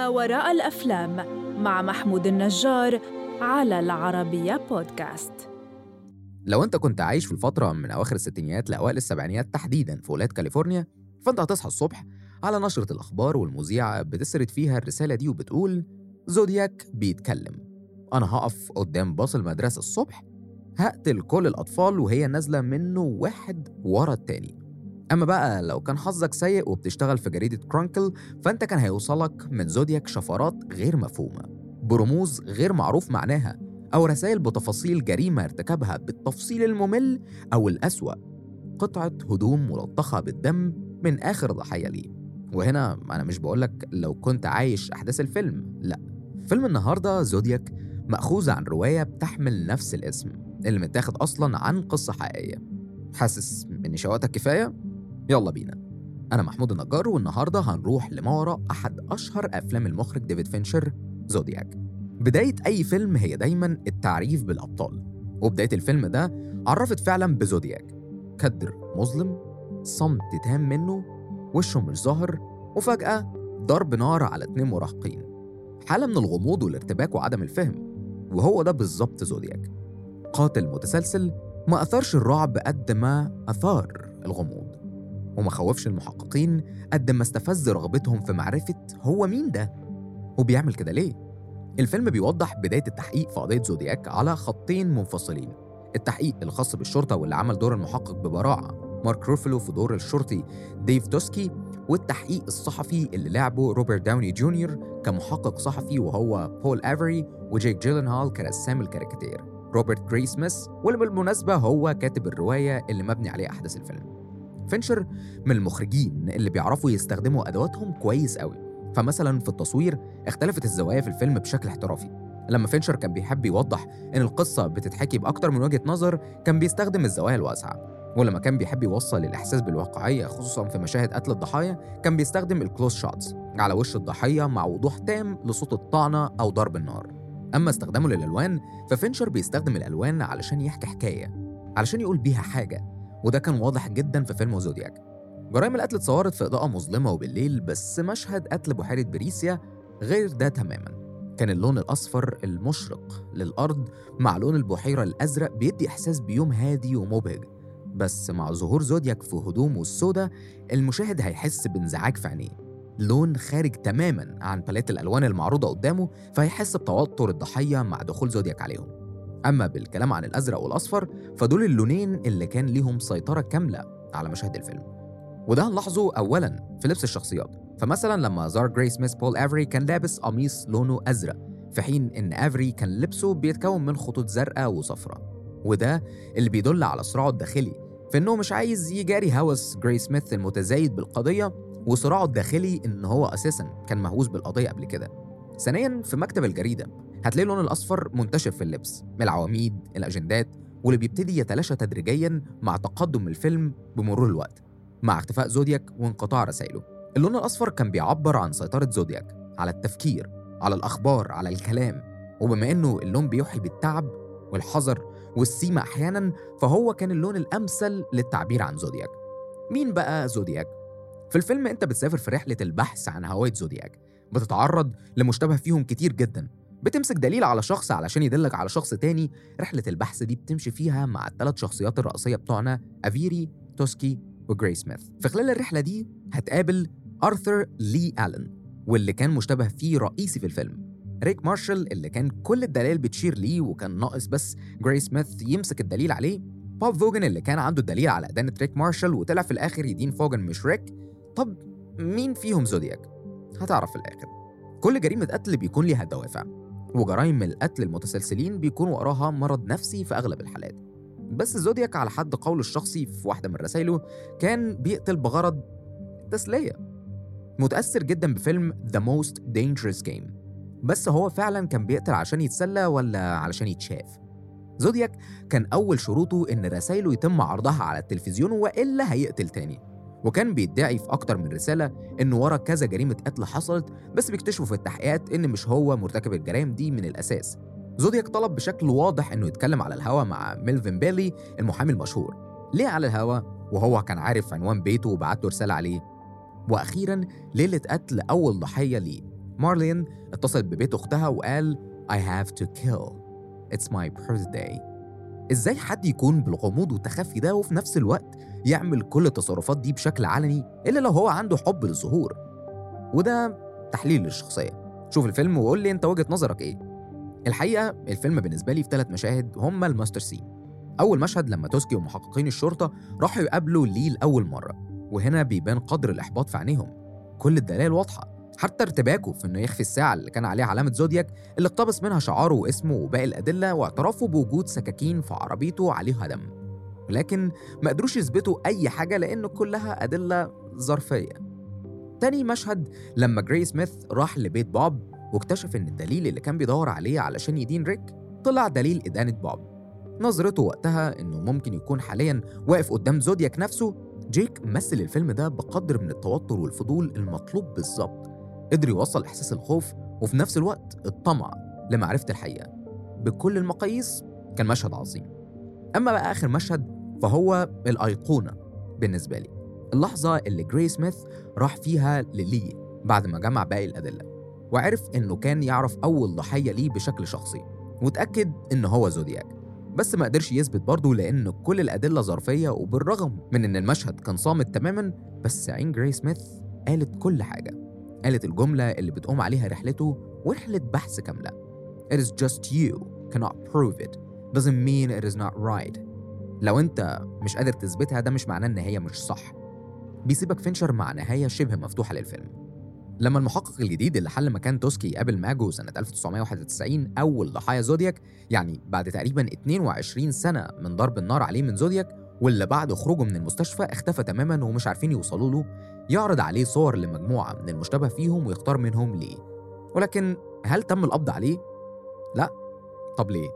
ما وراء الأفلام مع محمود النجار على العربية بودكاست. لو أنت كنت عايش في الفترة من أواخر الستينيات لأوائل السبعينيات تحديداً في ولاية كاليفورنيا فأنت هتصحى الصبح على نشرة الأخبار والمذيعة بتسرد فيها الرسالة دي وبتقول زودياك بيتكلم. أنا هقف قدام باص المدرسة الصبح هقتل كل الأطفال وهي نازلة منه واحد ورا التاني. أما بقى لو كان حظك سيء وبتشتغل في جريدة كرونكل فأنت كان هيوصلك من زودياك شفرات غير مفهومة. برموز غير معروف معناها أو رسائل بتفاصيل جريمة ارتكبها بالتفصيل الممل أو الأسوأ. قطعة هدوم ملطخة بالدم من آخر ضحية ليه. وهنا أنا مش بقولك لو كنت عايش أحداث الفيلم لأ. فيلم النهاردة زودياك مأخوذ عن رواية بتحمل نفس الاسم اللي متاخد أصلا عن قصة حقيقية. حاسس إن شوقتك كفاية؟ يلا بينا. أنا محمود النجار والنهاردة هنروح لما وراء أحد أشهر أفلام المخرج ديفيد فينشر زودياك. بداية أي فيلم هي دايما التعريف بالأبطال وبداية الفيلم ده عرفت فعلا بزودياك. كدر مظلم صمت تام منه وشه مش ظاهر وفجأة ضرب نار على اتنين مراهقين. حالة من الغموض والارتباك وعدم الفهم. وهو ده بالظبط زودياك. قاتل متسلسل ما أثارش الرعب قد ما أثار الغموض. وما خوفش المحققين قد ما استفز رغبتهم في معرفة هو مين ده. وبيعمل كده ليه؟ الفيلم بيوضح بداية التحقيق في قضية زودياك على خطين منفصلين. التحقيق الخاص بالشرطة واللي عمل دور المحقق ببراعة مارك روفلو في دور الشرطي ديف توسكي والتحقيق الصحفي اللي لعبه روبرت داوني جونيور كمحقق صحفي وهو بول أفري وجيك جيلنهال كرسام الكاريكاتير. روبرت جري سميث واللي بالمناسبة هو كاتب الرواية اللي مبني عليها أحداث الفيلم. فينشر من المخرجين اللي بيعرفوا يستخدموا أدواتهم كويس قوي. فمثلا في التصوير اختلفت الزوايا في الفيلم بشكل احترافي. لما فينشر كان بيحب يوضح إن القصة بتتحكي بأكتر من وجهة نظر كان بيستخدم الزوايا الواسعة. ولما كان بيحب يوصل الإحساس بالواقعية خصوصا في مشاهد قتل الضحايا كان بيستخدم ال close shots على وش الضحية مع وضوح تام لصوت الطعنة أو ضرب النار. أما استخدامه للألوان ففينشر بيستخدم الألوان علشان يحكي حكاية علشان يقول بيها حاجة. وده كان واضح جدا في فيلم زودياك. جرائم القتل اتصورت في إضاءة مظلمة وبالليل بس مشهد قتل بحيرة بريسيا غير ده تماما. كان اللون الأصفر المشرق للأرض مع لون البحيرة الأزرق بيدي إحساس بيوم هادي ومبهج. بس مع ظهور زودياك في هدومه السوداء المشاهد هيحس بانزعاج في عينيه. لون خارج تماما عن palette الألوان المعروضة قدامه فهيحس بتوتر الضحية مع دخول زودياك عليهم. أما بالكلام عن الأزرق والأصفر فدول اللونين اللي كان ليهم سيطرة كاملة على مشاهد الفيلم. وده هنلاحظه أولا في لبس الشخصيات. فمثلا لما زار جراي سميث بول افري كان لابس قميص لونه أزرق في حين إن افري كان لبسه بيتكون من خطوط زرقاء وصفراء. وده اللي بيدل على صراعه الداخلي في إنه مش عايز يجاري هوس جراي سميث المتزايد بالقضية وصراعه الداخلي إن هو أساسا كان مهووس بالقضية قبل كده. ثانيا في مكتب الجريدة هتلاقي اللون الأصفر منتشر في اللبس العواميد الأجندات واللي بيبتدي يتلاشى تدريجيا مع تقدم الفيلم بمرور الوقت مع اختفاء زودياك وانقطاع رسائله. اللون الأصفر كان بيعبر عن سيطرة زودياك على التفكير على الأخبار على الكلام وبما إنه اللون بيوحي بالتعب والحذر والسيمة أحيانا فهو كان اللون الأمثل للتعبير عن زودياك. مين بقى زودياك؟ في الفيلم أنت بتسافر في رحلة البحث عن هوية زودياك بتتعرض لمشتبه فيهم كتير جدا. بتمسك دليل على شخص علشان يدلك على شخص تاني رحلة البحث دي بتمشي فيها مع الثلاث شخصيات الرئيسية بتوعنا أفيري توسكي وجراي سميث. في خلال الرحلة دي هتقابل أرثر لي ألين واللي كان مشتبه فيه رئيسي في الفيلم. ريك مارشال اللي كان كل الدلائل بتشير ليه وكان ناقص بس جراي سميث يمسك الدليل عليه. بوب فوجن اللي كان عنده الدليل على أدانة ريك مارشال وطلع في الآخر يدين فوجن مش ريك. طب مين فيهم زودياك؟ هتعرف في الآخر. كل جريمة قتل بيكون ليها دوافع. وجرائم القتل المتسلسلين بيكون وراها مرض نفسي في أغلب الحالات. بس زودياك على حد قوله الشخصي في واحدة من رسائله كان بيقتل بغرض تسلية. متأثر جدا بفيلم The Most Dangerous Game. بس هو فعلا كان بيقتل عشان يتسلى ولا علشان يتشاف؟ زودياك كان أول شروطه إن رسائله يتم عرضها على التلفزيون وإلا هيقتل تاني. وكان بيدعي في أكتر من رسالة إنه ورا كذا جريمة قتل حصلت بس بيكتشفوا في التحقيقات إن مش هو مرتكب الجرائم دي من الأساس. زودياك طلب بشكل واضح إنه يتكلم على الهوا مع ميلفين بيلي المحامي المشهور. ليه على الهوا؟ وهو كان عارف عنوان بيته وبعت له رسالة عليه. وأخيرا ليلة قتل أول ضحية ليه. مارلين اتصل ببيت أختها وقال I have to kill. It's my birthday. إزاي حد يكون بالغموض والتخفي ده وفي نفس الوقت يعمل كل التصرفات دي بشكل علني إلا لو هو عنده حب للظهور؟ وده تحليل للشخصية. شوف الفيلم وقول لي أنت وجهة نظرك إيه. الحقيقة الفيلم بالنسبة لي في ثلاث مشاهد هما ال master scene. أول مشهد لما توسكي ومحققين الشرطة راحوا يقابلوا لي لأول مرة وهنا بيبان قدر الإحباط في عينيهم. كل الدلائل واضحة. حتى ارتباكه في إنه يخفي الساعة اللي كان عليها علامة زودياك اللي اقتبس منها شعاره واسمه وباقي الأدلة واعترافه بوجود سكاكين في عربيته عليها دم. لكن ما قدروش يثبتوا أي حاجة لأن كلها أدلة ظرفية. تاني مشهد لما جراي سميث راح لبيت بوب واكتشف إن الدليل اللي كان بيدور عليه علشان يدين ريك طلع دليل إدانة بوب نظرته وقتها إنه ممكن يكون حاليا واقف قدام زودياك نفسه جيك مثل الفيلم ده بقدر من التوتر والفضول المطلوب بالظبط. قدر يوصل إحساس الخوف وفي نفس الوقت الطمع لمعرفة الحقيقة. بكل المقاييس كان مشهد عظيم. أما بقى آخر مشهد فهو الأيقونة بالنسبة لي. اللحظة اللي جراي سميث راح فيها للي بعد ما جمع باقي الأدلة وعرف إنه كان يعرف أول ضحية ليه بشكل شخصي وتأكد إنه هو زودياك. بس ما قدرش يثبت برضه لأن كل الأدلة ظرفية وبالرغم من إن المشهد كان صامت تماما بس عين جراي سميث قالت كل حاجة. قالت الجملة اللي بتقوم عليها رحلته ورحلة بحث كاملة. It is just you cannot prove it. Doesn't mean it is not right. لو أنت مش قادر تثبتها ده مش معناه إن هي مش صح. بيسيبك فينشر مع نهاية شبه مفتوحة للفيلم. لما المحقق الجديد اللي حل مكان توسكي يقابل ماجو سنة 1991 أول ضحايا زودياك يعني بعد تقريبا 22 سنة من ضرب النار عليه من زودياك واللي بعد خروجه من المستشفى اختفى تماما ومش عارفين يوصلوا له يعرض عليه صور لمجموعة من المشتبه فيهم ويختار منهم ليه ولكن هل تم القبض عليه؟ لا طب ليه؟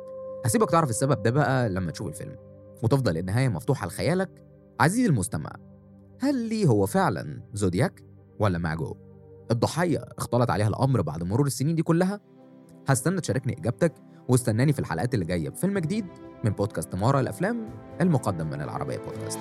هسيبك تعرف السبب ده بقى لما تشوف الفيلم وتفضل النهاية مفتوحة لخيالك عزيزي المستمع هل لي هو فعلا زودياك ولا ماجو؟ الضحية اختلط عليها الأمر بعد مرور السنين دي كلها؟ هستنى تشاركني إجابتك واستناني في الحلقات اللي جاية بفيلم جديد من بودكاست مارا الأفلام المقدم من العربية بودكاست.